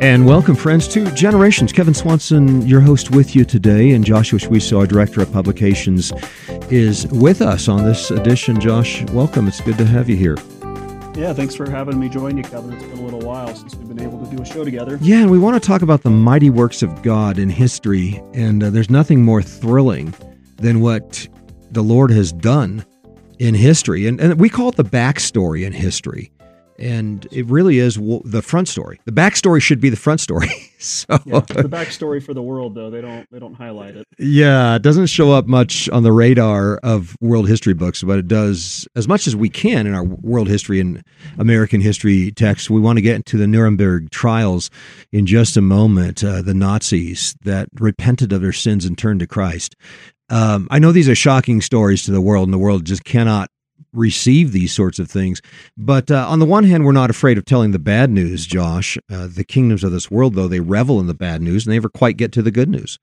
And welcome, friends, to Generations. Kevin Swanson, your host, with you today, and Joshua Schwisow, our director of publications, is with us on this edition. Josh, welcome. It's good to have you here. Yeah, thanks for having me join you, Kevin. It's been a little while since we've been able to do a show together. Yeah, and we want to talk about the mighty works of God in history, and uh, there's nothing more thrilling than what the Lord has done in history, and, and we call it the backstory in history and it really is the front story. The backstory should be the front story. so yeah, the backstory for the world, though they don't they don't highlight it. Yeah, it doesn't show up much on the radar of world history books, but it does as much as we can in our world history and American history texts. We want to get into the Nuremberg trials in just a moment. Uh, the Nazis that repented of their sins and turned to Christ. Um, I know these are shocking stories to the world, and the world just cannot receive these sorts of things. But uh, on the one hand, we're not afraid of telling the bad news, Josh. Uh, the kingdoms of this world, though, they revel in the bad news and they never quite get to the good news.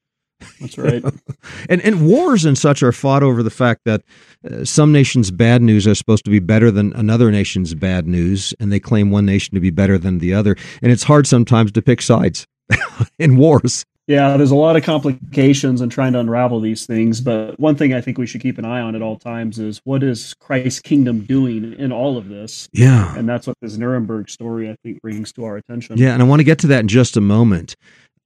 That's right. and and wars and such are fought over the fact that uh, some nations' bad news are supposed to be better than another nation's bad news, and they claim one nation to be better than the other. And it's hard sometimes to pick sides in wars. Yeah, there's a lot of complications in trying to unravel these things. But one thing I think we should keep an eye on at all times is what is Christ's kingdom doing in all of this? Yeah. And that's what this Nuremberg story, I think, brings to our attention. Yeah. And I want to get to that in just a moment.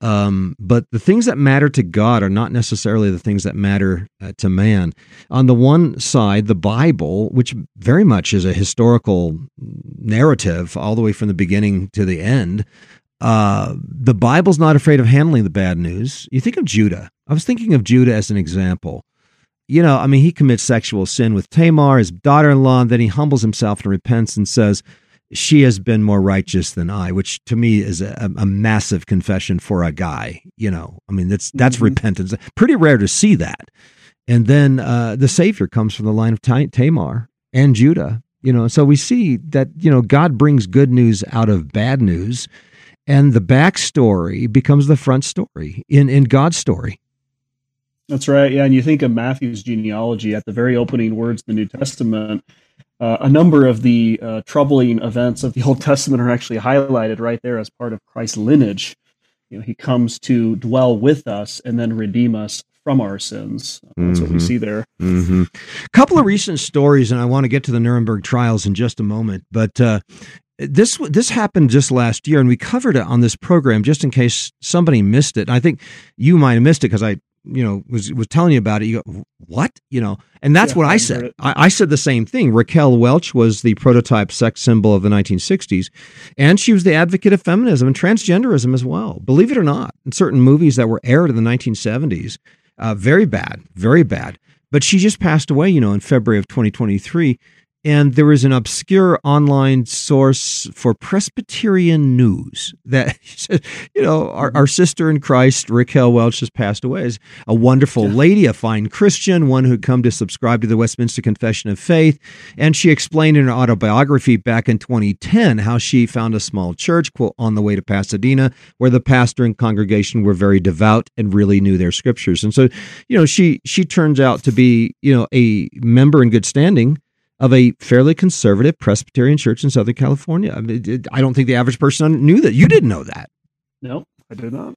Um, but the things that matter to God are not necessarily the things that matter uh, to man. On the one side, the Bible, which very much is a historical narrative all the way from the beginning to the end, uh, the Bible's not afraid of handling the bad news. You think of Judah. I was thinking of Judah as an example. You know, I mean, he commits sexual sin with Tamar, his daughter in law, and then he humbles himself and repents and says, She has been more righteous than I, which to me is a, a massive confession for a guy. You know, I mean, that's, that's mm-hmm. repentance. Pretty rare to see that. And then uh, the Savior comes from the line of Tamar and Judah. You know, so we see that, you know, God brings good news out of bad news and the backstory becomes the front story in in God's story. That's right. Yeah, and you think of Matthew's genealogy at the very opening words of the New Testament. Uh, a number of the uh, troubling events of the Old Testament are actually highlighted right there as part of Christ's lineage. You know, he comes to dwell with us and then redeem us from our sins. That's mm-hmm. what we mm-hmm. see there. A mm-hmm. couple of recent stories, and I want to get to the Nuremberg trials in just a moment. But uh, this this happened just last year, and we covered it on this program just in case somebody missed it. And I think you might have missed it because I, you know, was was telling you about it. You go, what? You know, and that's yeah, what I, I said. I, I, said the same thing. Raquel Welch was the prototype sex symbol of the 1960s, and she was the advocate of feminism and transgenderism as well. Believe it or not, in certain movies that were aired in the 1970s, uh, very bad, very bad. But she just passed away, you know, in February of 2023 and there is an obscure online source for Presbyterian news that you know our, mm-hmm. our sister in Christ Raquel Welch has passed away is a wonderful yeah. lady a fine Christian one who'd come to subscribe to the Westminster Confession of Faith. And she explained in her autobiography back in 2010 how she found a small church quote on the way to Pasadena where the pastor and congregation were very devout and really knew their scriptures. And so you know she she turns out to be you know a member in good standing of a fairly conservative Presbyterian church in Southern California. I, mean, I don't think the average person knew that. You didn't know that. No, I did not.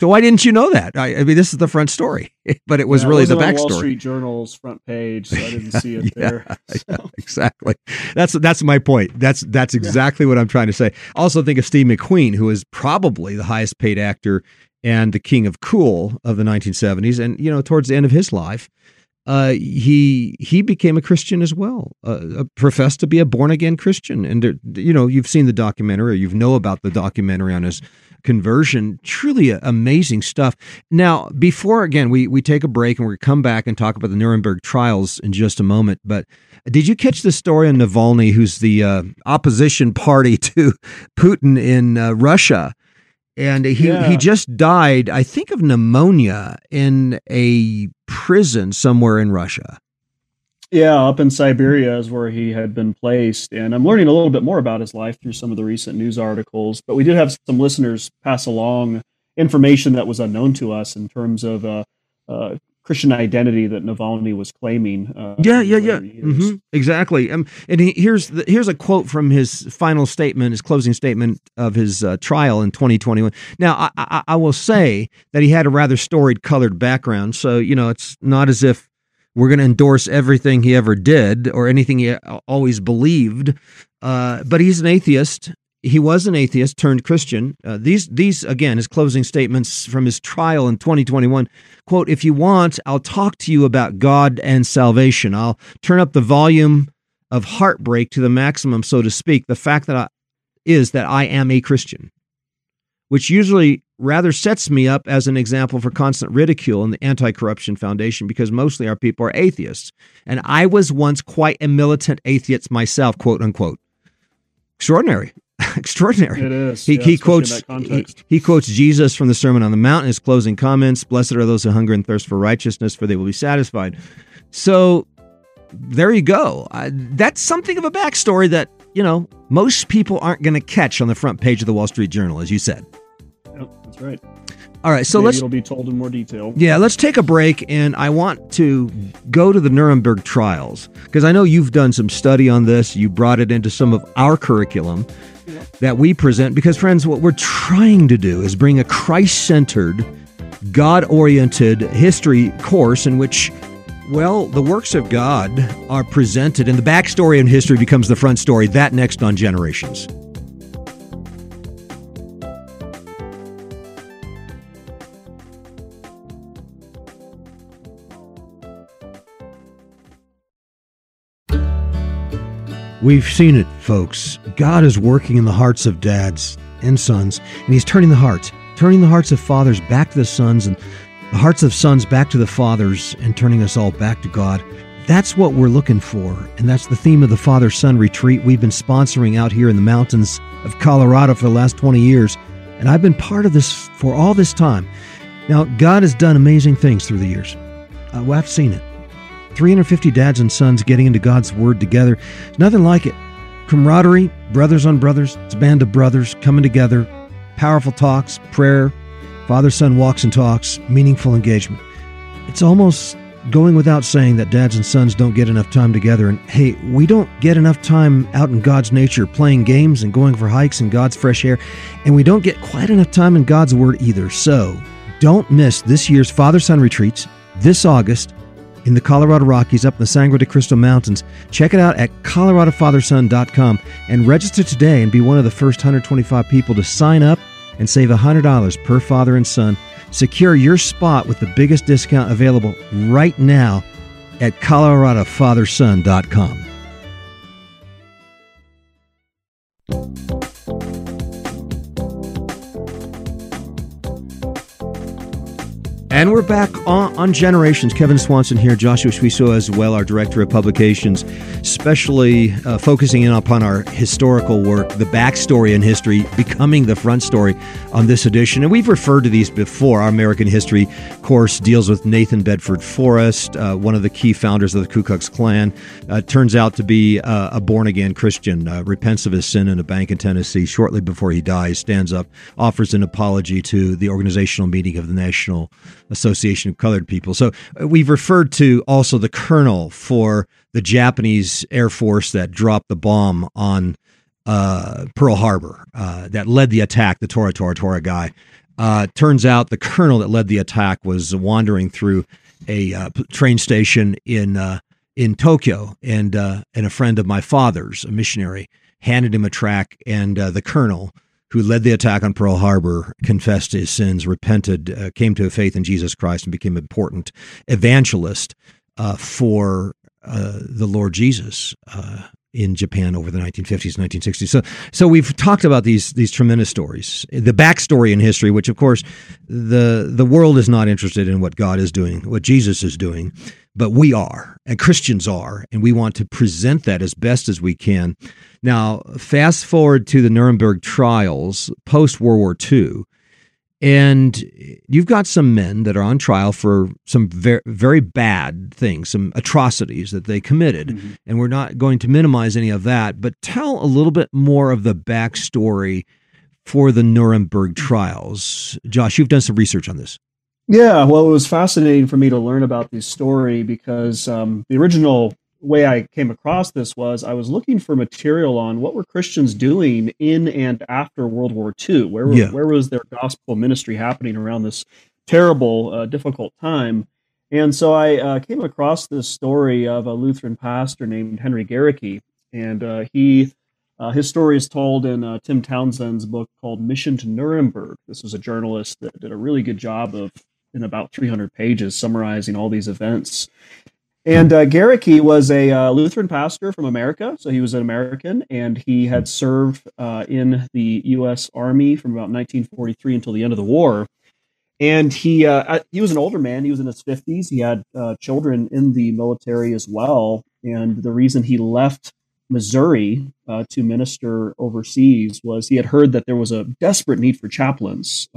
So why didn't you know that? I, I mean, this is the front story, but it was yeah, really the backstory. Wall Street Journal's front page, so I didn't see it yeah, there. So. Yeah, exactly. That's that's my point. That's that's exactly what I'm trying to say. Also, think of Steve McQueen, who is probably the highest paid actor and the king of cool of the 1970s, and you know, towards the end of his life, uh, he he became a Christian as well, uh, professed to be a born again Christian. And there, you know, you've seen the documentary, or you know about the documentary on his conversion. Truly amazing stuff. Now, before again, we we take a break and we come back and talk about the Nuremberg trials in just a moment. But did you catch the story on Navalny, who's the uh, opposition party to Putin in uh, Russia? And he yeah. he just died i think of pneumonia in a prison somewhere in russia yeah up in siberia is where he had been placed and i'm learning a little bit more about his life through some of the recent news articles but we did have some listeners pass along information that was unknown to us in terms of uh, uh, Christian identity that Navalny was claiming. Uh, yeah, yeah, yeah, mm-hmm. exactly. Um, and he, here's the, here's a quote from his final statement, his closing statement of his uh, trial in 2021. Now, I, I, I will say that he had a rather storied, colored background, so you know it's not as if we're going to endorse everything he ever did or anything he always believed. Uh, but he's an atheist, he was an atheist turned Christian. Uh, these, these again, his closing statements from his trial in 2021. "Quote: If you want, I'll talk to you about God and salvation. I'll turn up the volume of heartbreak to the maximum, so to speak. The fact that I, is that I am a Christian, which usually rather sets me up as an example for constant ridicule in the Anti-Corruption Foundation because mostly our people are atheists, and I was once quite a militant atheist myself. Quote unquote." Extraordinary. extraordinary. It is. He, yeah, he quotes he, he, quotes Jesus from the Sermon on the Mount in his closing comments. Blessed are those who hunger and thirst for righteousness, for they will be satisfied. So there you go. Uh, that's something of a backstory that you know most people aren't going to catch on the front page of the Wall Street Journal, as you said. Yep, that's right. All right, so Maybe let's. It'll be told in more detail. Yeah, let's take a break, and I want to go to the Nuremberg trials because I know you've done some study on this. You brought it into some of our curriculum that we present. Because, friends, what we're trying to do is bring a Christ centered, God oriented history course in which, well, the works of God are presented, and the backstory in history becomes the front story. That next on Generations. We've seen it, folks. God is working in the hearts of dads and sons, and He's turning the hearts, turning the hearts of fathers back to the sons, and the hearts of sons back to the fathers, and turning us all back to God. That's what we're looking for, and that's the theme of the Father Son Retreat we've been sponsoring out here in the mountains of Colorado for the last 20 years, and I've been part of this for all this time. Now, God has done amazing things through the years. Uh, well, I've seen it. 350 dads and sons getting into God's Word together. There's nothing like it. Camaraderie, brothers on brothers, it's a band of brothers coming together, powerful talks, prayer, father son walks and talks, meaningful engagement. It's almost going without saying that dads and sons don't get enough time together. And hey, we don't get enough time out in God's nature playing games and going for hikes in God's fresh air. And we don't get quite enough time in God's Word either. So don't miss this year's Father Son retreats this August in the Colorado Rockies up in the Sangre de Cristo Mountains. Check it out at coloradofatherson.com and register today and be one of the first 125 people to sign up and save $100 per father and son. Secure your spot with the biggest discount available right now at coloradofatherson.com. And we're back on, on, Generations. Kevin Swanson here, Joshua Schwisow as well, our Director of Publications, especially uh, focusing in upon our historical work, the backstory in history, becoming the front story on this edition. And we've referred to these before. Our American history course deals with Nathan Bedford Forrest, uh, one of the key founders of the Ku Klux Klan. Uh, turns out to be uh, a born again Christian, uh, repents of his sin in a bank in Tennessee shortly before he dies, stands up, offers an apology to the organizational meeting of the National Association of Colored People. So uh, we've referred to also the colonel for the Japanese Air Force that dropped the bomb on uh, Pearl Harbor, uh, that led the attack, the Tora Tora Tora guy. Uh, turns out the colonel that led the attack was wandering through a uh, train station in uh, in Tokyo, and and a friend of my father's, a missionary, handed him a track, and the colonel who led the attack on Pearl Harbor, confessed his sins, repented, uh, came to a faith in Jesus Christ, and became an important evangelist uh, for uh, the Lord Jesus uh, in Japan over the 1950s, 1960s. So, so we've talked about these these tremendous stories, the backstory in history, which of course the the world is not interested in what God is doing, what Jesus is doing, but we are, and Christians are, and we want to present that as best as we can. Now, fast forward to the Nuremberg trials post World War II, and you've got some men that are on trial for some very, very bad things, some atrocities that they committed. Mm-hmm. And we're not going to minimize any of that, but tell a little bit more of the backstory for the Nuremberg trials. Josh, you've done some research on this. Yeah, well, it was fascinating for me to learn about this story because um, the original way I came across this was I was looking for material on what were Christians doing in and after World War II. Where yeah. where was their gospel ministry happening around this terrible, uh, difficult time? And so I uh, came across this story of a Lutheran pastor named Henry Gerecke, and uh, he uh, his story is told in uh, Tim Townsend's book called Mission to Nuremberg. This was a journalist that did a really good job of in about 300 pages summarizing all these events. And uh, Gerecke was a uh, Lutheran pastor from America, so he was an American, and he had served uh, in the U.S. Army from about 1943 until the end of the war. And he uh, he was an older man; he was in his 50s. He had uh, children in the military as well. And the reason he left Missouri uh, to minister overseas was he had heard that there was a desperate need for chaplains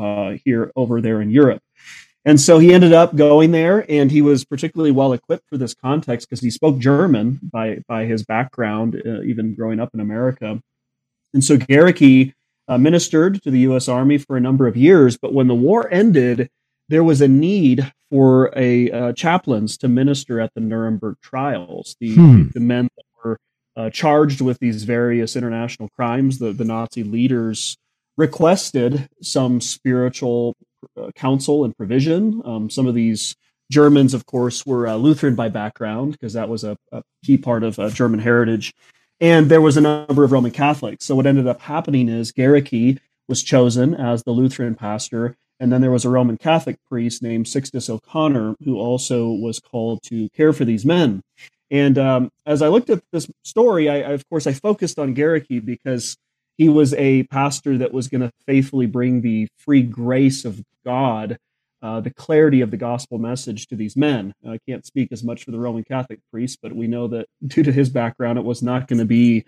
here over there in Europe. And so he ended up going there, and he was particularly well equipped for this context because he spoke German by by his background, uh, even growing up in America. And so Gerecke uh, ministered to the U.S. Army for a number of years, but when the war ended, there was a need for a uh, chaplains to minister at the Nuremberg trials. The, hmm. the men that were uh, charged with these various international crimes, the, the Nazi leaders requested some spiritual counsel and provision. Um, some of these Germans, of course, were uh, Lutheran by background because that was a, a, key part of uh, German heritage. And there was a number of Roman Catholics. So what ended up happening is Gerecke was chosen as the Lutheran pastor. And then there was a Roman Catholic priest named Sixtus O'Connor who also was called to care for these men. And um, as I looked at this story, I, I, of course I focused on Gerecke because he was a pastor that was going to faithfully bring the free grace of God, uh, the clarity of the gospel message to these men. I can't speak as much for the Roman Catholic priest, but we know that due to his background, it was not going to be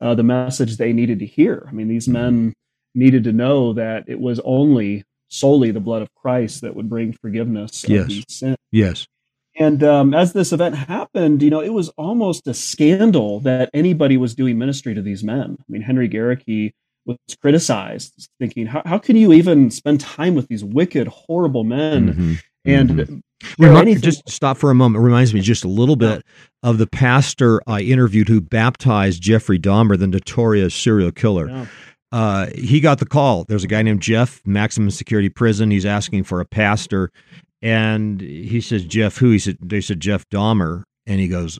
uh, the message they needed to hear. I mean, these men needed to know that it was only solely the blood of Christ that would bring forgiveness yes. of these sins. Yes. And um, as this event happened, you know, it was almost a scandal that anybody was doing ministry to these men. I mean, Henry Gerecke was criticized, thinking, how, how can you even spend time with these wicked, horrible men? Mm-hmm. And mm-hmm. just stop for a moment. It reminds me just a little bit of the pastor I interviewed who baptized Jeffrey Dahmer, the notorious serial killer. Yeah. Uh, he got the call. There's a guy named Jeff, maximum security prison. He's asking for a pastor. And he says, Jeff, who? He said, they said, Jeff Dahmer. And he goes,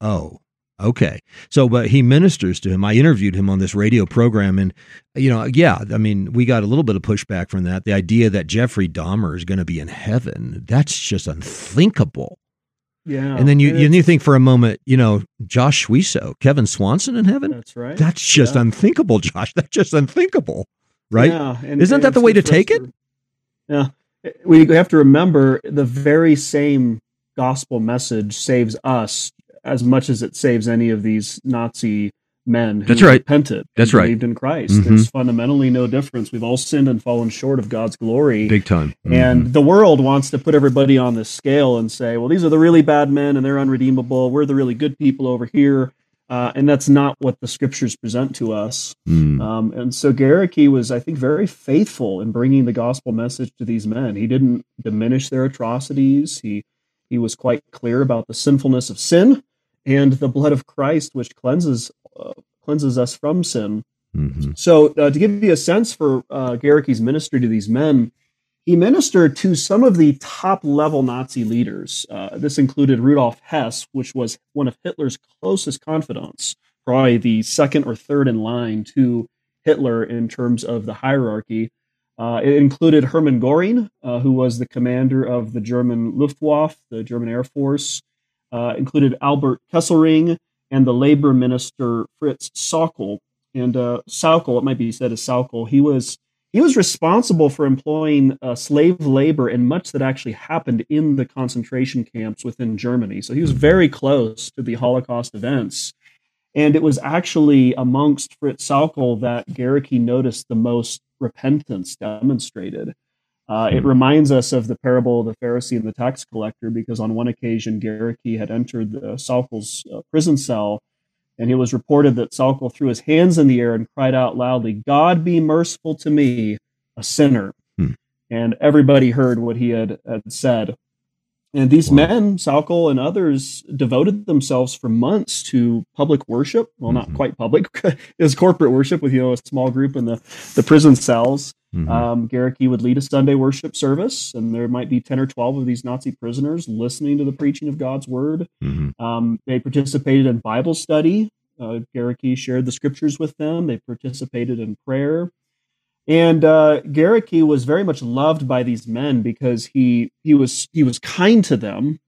oh, okay. So, but he ministers to him. I interviewed him on this radio program. And, you know, yeah, I mean, we got a little bit of pushback from that. The idea that Jeffrey Dahmer is going to be in heaven, that's just unthinkable. Yeah. And then you, and you think for a moment, you know, Josh Schwisow, Kevin Swanson in heaven? That's right. That's just yeah. unthinkable, Josh. That's just unthinkable. Right? Yeah. And, Isn't and that the way to take it? Yeah we have to remember the very same gospel message saves us as much as it saves any of these Nazi men who That's right. repented That's right. believed in Christ. Mm-hmm. There's fundamentally no difference. We've all sinned and fallen short of God's glory. Big time. Mm-hmm. And the world wants to put everybody on this scale and say, well, these are the really bad men and they're unredeemable. We're the really good people over here. Uh, and that's not what the scriptures present to us. Mm. Um, and so Gerecke was, I think, very faithful in bringing the gospel message to these men. He didn't diminish their atrocities. He he was quite clear about the sinfulness of sin and the blood of Christ, which cleanses uh, cleanses us from sin. Mm-hmm. So, uh, to give you a sense for uh, Gerecke's ministry to these men, he ministered to some of the top level Nazi leaders. Uh, this included Rudolf Hess, which was one of Hitler's closest confidants, probably the second or third in line to Hitler in terms of the hierarchy. Uh, it included Hermann Goring, uh, who was the commander of the German Luftwaffe, the German Air Force. Uh, included Albert Kesselring and the labor minister Fritz Sauckel. And uh, Sauckel, it might be said as Sauckel, he was he was responsible for employing uh, slave labor and much that actually happened in the concentration camps within Germany. So he was very close to the Holocaust events. And it was actually amongst Fritz Sauckel that Gerecke noticed the most repentance demonstrated. Uh, it reminds us of the parable of the Pharisee and the tax collector because on one occasion Gerecke had entered the Sauckel's uh, prison cell and it was reported that Sauckel threw his hands in the air and cried out loudly, God be merciful to me, a sinner. Hmm. and everybody heard what he had, had said. And these wow. men, Sauckel and others, devoted themselves for months to public worship. Well, not mm-hmm. quite public; it was corporate worship with you know a small group in the the prison cells. Mm-hmm. Um, Gerecke would lead a Sunday worship service, and there might be ten or twelve of these Nazi prisoners listening to the preaching of God's word. Mm-hmm. Um, they participated in Bible study. Uh, Gerecke shared the scriptures with them. They participated in prayer. And uh, Gerecke was very much loved by these men because he he was he was kind to them,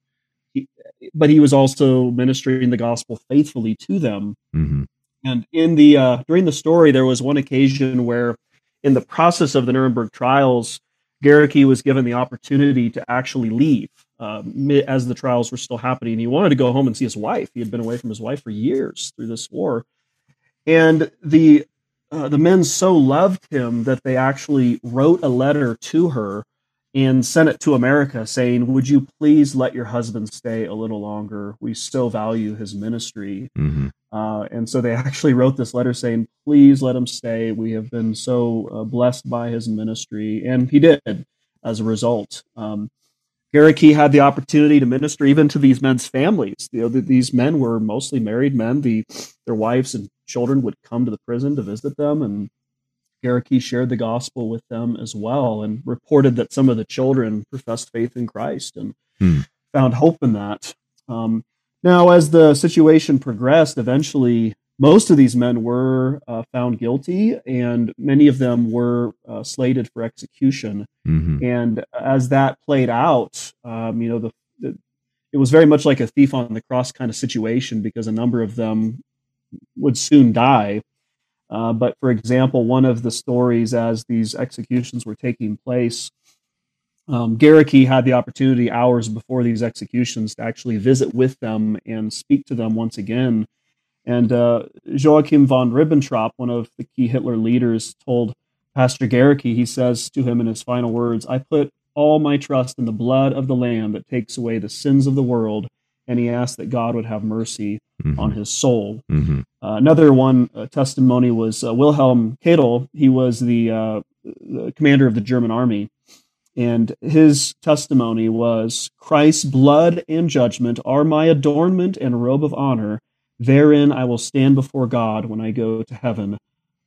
he, but he was also ministering the gospel faithfully to them. Mm-hmm. And in the uh, during the story, there was one occasion where, in the process of the Nuremberg trials, Gerecke was given the opportunity to actually leave uh, as the trials were still happening. He wanted to go home and see his wife. He had been away from his wife for years through this war, and the uh, the men so loved him that they actually wrote a letter to her and sent it to America saying, Would you please let your husband stay a little longer? We still value his ministry. Mm-hmm. Uh, and so they actually wrote this letter saying, Please let him stay. We have been so uh, blessed by his ministry. And he did as a result. Um, Gerecke had the opportunity to minister even to these men's families. You know, these men were mostly married men. The their wives and children would come to the prison to visit them, and Gerecke shared the gospel with them as well, and reported that some of the children professed faith in Christ and hmm. found hope in that. Um, now, as the situation progressed, eventually most of these men were uh, found guilty, and many of them were uh, slated for execution. Mm-hmm. And as that played out, um, you know, the, the, it was very much like a thief on the cross kind of situation because a number of them would soon die. Uh, but for example, one of the stories as these executions were taking place, um, Gerecke had the opportunity hours before these executions to actually visit with them and speak to them once again and uh, Joachim von Ribbentrop, one of the key Hitler leaders, told Pastor Gerecke, he says to him in his final words, I put all my trust in the blood of the Lamb that takes away the sins of the world. And he asked that God would have mercy mm-hmm. on his soul. Mm-hmm. Uh, another one uh, testimony was uh, Wilhelm Keitel. He was the, uh, the commander of the German army. And his testimony was Christ's blood and judgment are my adornment and robe of honor Therein I will stand before God when I go to heaven.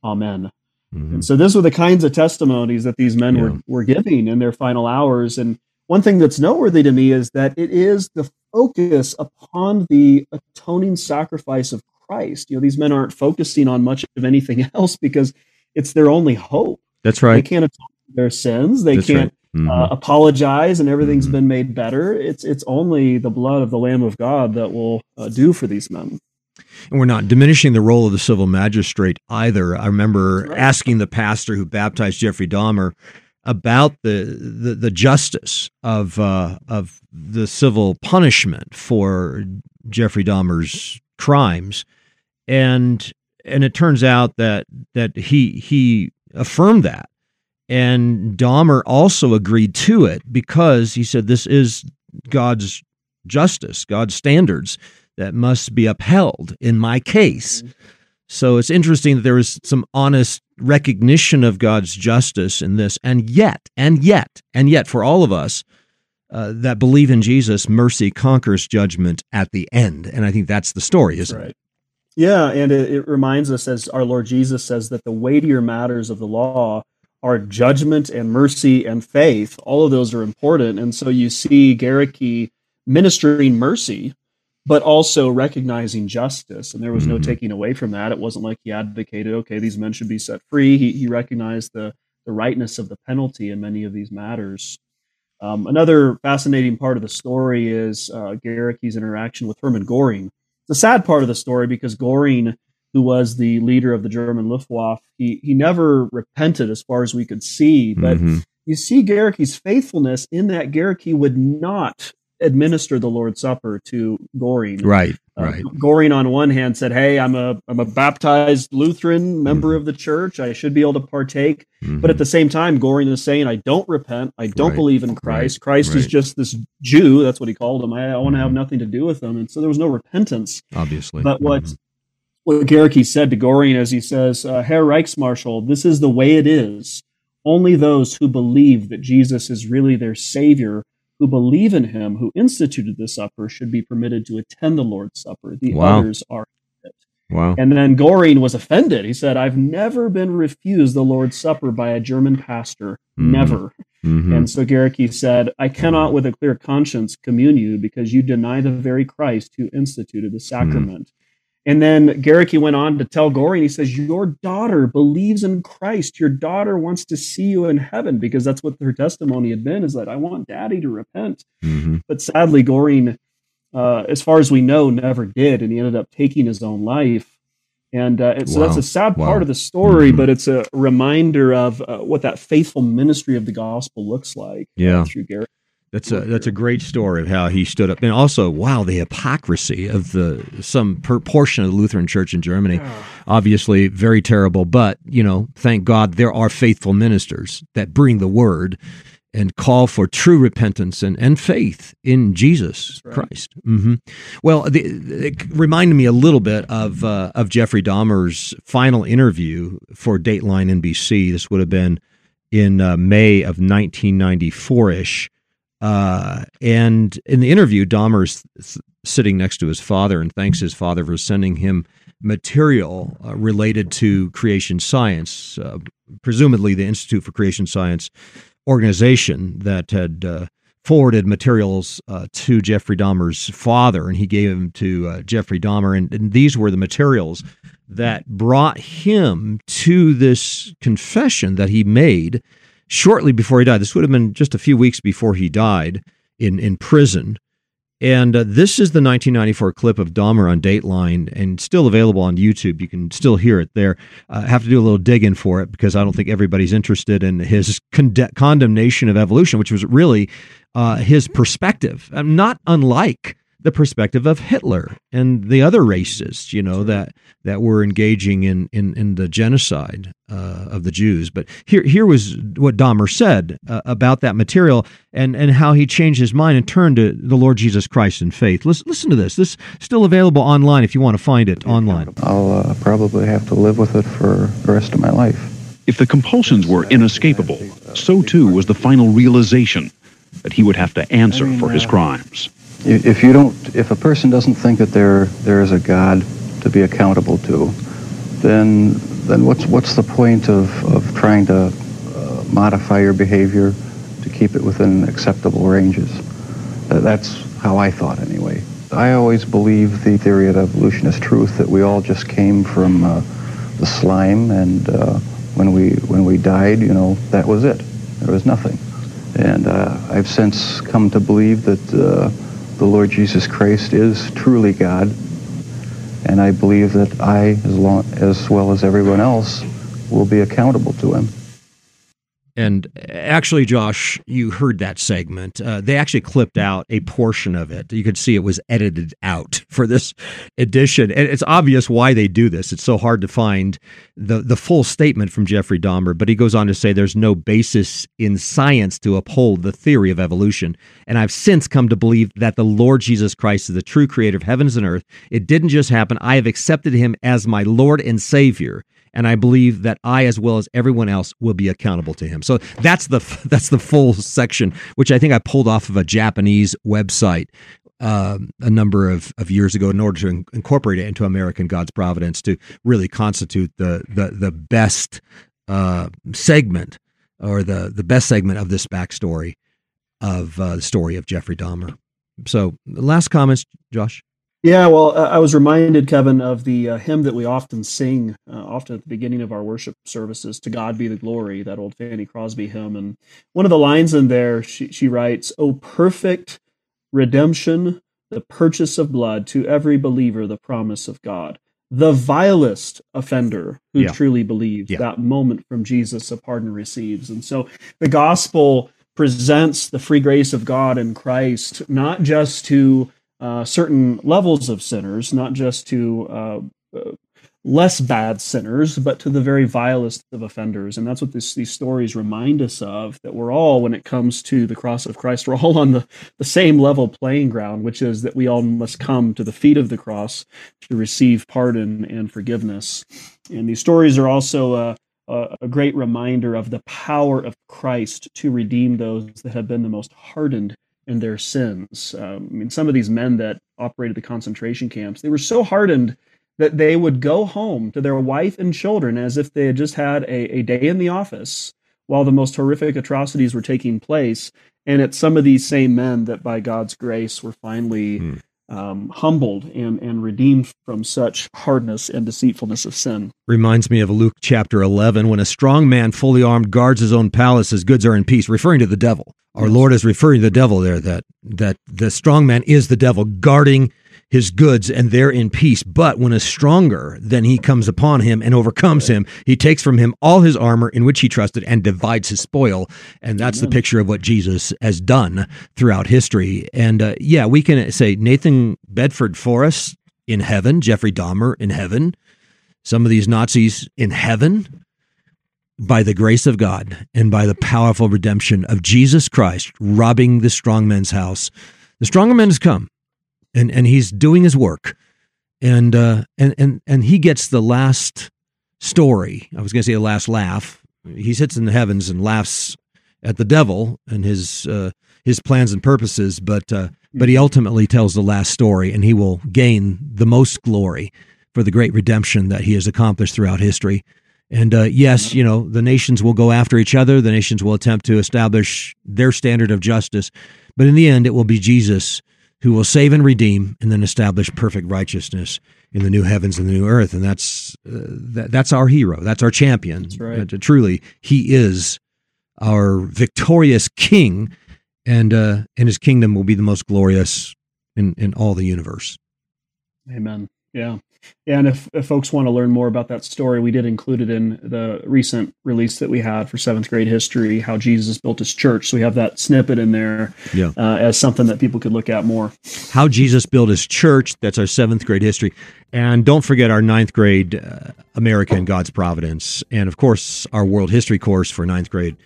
Amen. Mm-hmm. And so those were the kinds of testimonies that these men yeah. were, were giving in their final hours. And one thing that's noteworthy to me is that it is the focus upon the atoning sacrifice of Christ. You know, these men aren't focusing on much of anything else because it's their only hope. That's right. They can't atone for their sins. They That's can't right. Uh, mm-hmm. uh, apologize and everything's mm-hmm. been made better. It's it's only the blood of the Lamb of God that will uh, do for these men. And we're not diminishing the role of the civil magistrate either. I remember right. asking the pastor who baptized Jeffrey Dahmer about the the, the justice of uh, of the civil punishment for Jeffrey Dahmer's crimes, and and it turns out that that he he affirmed that, and Dahmer also agreed to it because he said this is God's justice, God's standards that must be upheld in my case. Mm-hmm. So it's interesting that there is some honest recognition of God's justice in this. And yet, and yet, and yet, for all of us uh, that believe in Jesus, mercy conquers judgment at the end. And I think that's the story, isn't right. it? Yeah, and it, it reminds us, as our Lord Jesus says, that the weightier matters of the law are judgment and mercy and faith. All of those are important. And so you see Gerecke ministering mercy but also recognizing justice. And there was no mm-hmm. taking away from that. It wasn't like he advocated, okay, these men should be set free. He, he recognized the, the rightness of the penalty in many of these matters. Um, another fascinating part of the story is uh, Gerecke's interaction with Herman Goring. It's a sad part of the story because Goring, who was the leader of the German Luftwaffe, he, he never repented as far as we could see. But mm-hmm. you see Gerecke's faithfulness in that Gerecke would not administer the Lord's Supper to Goring. Right, uh, right. Goring on one hand said, "Hey, I'm a I'm a baptized Lutheran member mm-hmm. of the church. I should be able to partake." Mm-hmm. But at the same time, Goring is saying, "I don't repent. I don't right. believe in Christ. Right. Christ right. is just this Jew. That's what he called him. I, I want to have mm-hmm. nothing to do with him." And so there was no repentance. Obviously, but what what Gerecke said to Goring, as he says, uh, "Herr Reichsmarschall, this is the way it is." Only those who believe that Jesus is really their Savior, who believe in Him, who instituted the supper, should be permitted to attend the Lord's Supper. The wow. others are Wow. And then Goring was offended. He said, I've never been refused the Lord's Supper by a German pastor. Mm-hmm. Never. Mm-hmm. And so Gerecke said, I cannot with a clear conscience commune you because you deny the very Christ who instituted the sacrament. And then Gerecke went on to tell Goring, he says, Your daughter believes in Christ. Your daughter wants to see you in heaven because that's what her testimony had been is that I want daddy to repent. Mm-hmm. But sadly, Goring, uh, as far as we know, never did. And he ended up taking his own life. And uh, so wow. that's a sad wow. part of the story, mm-hmm. but it's a reminder of uh, what that faithful ministry of the gospel looks like. Uh, yeah. through Garrick. That's a that's a great story of how he stood up, and also wow, the hypocrisy of the some portion of the Lutheran Church in Germany. Obviously, very terrible. But you know, thank God there are faithful ministers that bring the word and call for true repentance and, and faith in Jesus right. Christ. Mm-hmm. Well, the, it reminded me a little bit of uh, of Jeffrey Dahmer's final interview for Dateline NBC. This would have been in uh, May of 1994 ish uh, and in the interview, Dahmer's sitting next to his father and thanks his father for sending him material uh, related to creation science, uh, presumably the Institute for Creation Science organization that had uh, forwarded materials uh, to Jeffrey Dahmer's father, and he gave them to uh, Jeffrey Dahmer. And, and these were the materials that brought him to this confession that he made shortly before he died. This would have been just a few weeks before he died in, in prison. And uh, this is the 1994 clip of Dahmer on Dateline and still available on YouTube. You can still hear it there. I uh, have to do a little digging for it because I don't think everybody's interested in his con- condemnation of evolution, which was really uh, his perspective, uh, not unlike the perspective of Hitler and the other racists, you know, that that were engaging in in, in the genocide uh, of the Jews. But here here was what Dahmer said uh, about that material and and how he changed his mind and turned to the Lord Jesus Christ in faith. Listen, listen to this. This is still available online if you want to find it online. I'll uh, probably have to live with it for the rest of my life. If the compulsions were inescapable, so too was the final realization that he would have to answer for his crimes if you don't, if a person doesn't think that there there is a God to be accountable to, then then what's what's the point of of trying to uh, modify your behavior to keep it within acceptable ranges? That's how I thought anyway. I always believe the theory of evolution is truth that we all just came from uh, the slime, and uh, when we when we died, you know, that was it. There was nothing. And uh, I've since come to believe that uh, the Lord Jesus Christ is truly God, and I believe that I, as, long, as well as everyone else, will be accountable to him. And actually, Josh, you heard that segment. Uh, they actually clipped out a portion of it. You could see it was edited out for this edition. And it's obvious why they do this. It's so hard to find the, the full statement from Jeffrey Dahmer. But he goes on to say there's no basis in science to uphold the theory of evolution. And I've since come to believe that the Lord Jesus Christ is the true creator of heavens and earth. It didn't just happen. I have accepted him as my Lord and Savior and I believe that I, as well as everyone else, will be accountable to him. So that's the that's the full section, which I think I pulled off of a Japanese website uh, a number of, of years ago in order to in- incorporate it into American God's Providence to really constitute the the the best uh, segment or the the best segment of this backstory of uh, the story of Jeffrey Dahmer. So, last comments, Josh. Yeah, well, I was reminded, Kevin, of the uh, hymn that we often sing, uh, often at the beginning of our worship services, "To God be the glory," that old Fanny Crosby hymn. And one of the lines in there, she, she writes, "Oh, perfect redemption, the purchase of blood, to every believer the promise of God." The vilest offender who yeah. truly believes yeah. that moment from Jesus a pardon receives. And so the gospel presents the free grace of God in Christ, not just to uh, certain levels of sinners, not just to uh, uh, less bad sinners, but to the very vilest of offenders. And that's what this, these stories remind us of that we're all, when it comes to the cross of Christ, we're all on the, the same level playing ground, which is that we all must come to the feet of the cross to receive pardon and forgiveness. And these stories are also uh, a, a great reminder of the power of Christ to redeem those that have been the most hardened in their sins. Um, I mean, some of these men that operated the concentration camps, they were so hardened that they would go home to their wife and children as if they had just had a, a day in the office while the most horrific atrocities were taking place. And it's some of these same men that, by God's grace, were finally mm. Um, humbled and, and redeemed from such hardness and deceitfulness of sin. Reminds me of Luke chapter 11 when a strong man, fully armed, guards his own palace, his goods are in peace, referring to the devil. Our Lord is referring to the devil there, that, that the strong man is the devil guarding his goods and they're in peace. But when a stronger than he comes upon him and overcomes him, he takes from him all his armor in which he trusted and divides his spoil. And that's Amen. the picture of what Jesus has done throughout history. And uh, yeah, we can say Nathan Bedford Forrest in heaven, Jeffrey Dahmer in heaven, some of these Nazis in heaven by the grace of God and by the powerful redemption of Jesus Christ robbing the strong man's house. The stronger man has come and and he's doing his work, and uh, and and and he gets the last story. I was going to say the last laugh. He sits in the heavens and laughs at the devil and his uh, his plans and purposes, but uh, but he ultimately tells the last story, and he will gain the most glory for the great redemption that he has accomplished throughout history. And uh, yes, you know, the nations will go after each other. The nations will attempt to establish their standard of justice. But in the end, it will be Jesus who will save and redeem and then establish perfect righteousness in the new heavens and the new earth. And that's uh, that, that's our hero. That's our champion. That's right. Uh, truly, he is our victorious king, and uh, and his kingdom will be the most glorious in in all the universe. Amen. Yeah. And if, if folks want to learn more about that story, we did include it in the recent release that we had for seventh grade history, how Jesus built his church. So we have that snippet in there yeah. uh, as something that people could look at more. How Jesus built his church. That's our seventh grade history. And don't forget our ninth grade uh, America and God's Providence. And of course, our world history course for ninth grade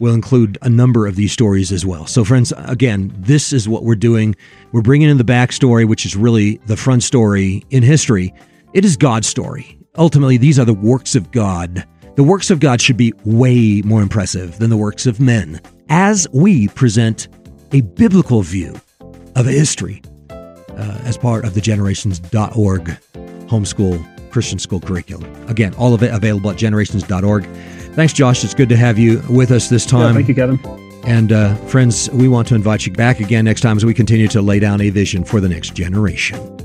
will include a number of these stories as well. So, friends, again, this is what we're doing. We're bringing in the backstory, which is really the front story in history. It is God's story. Ultimately, these are the works of God. The works of God should be way more impressive than the works of men as we present a biblical view of history uh, as part of the generations.org homeschool Christian school curriculum. Again, all of it available at generations.org. Thanks, Josh. It's good to have you with us this time. Yeah, thank you, Kevin. And uh, friends, we want to invite you back again next time as we continue to lay down a vision for the next generation.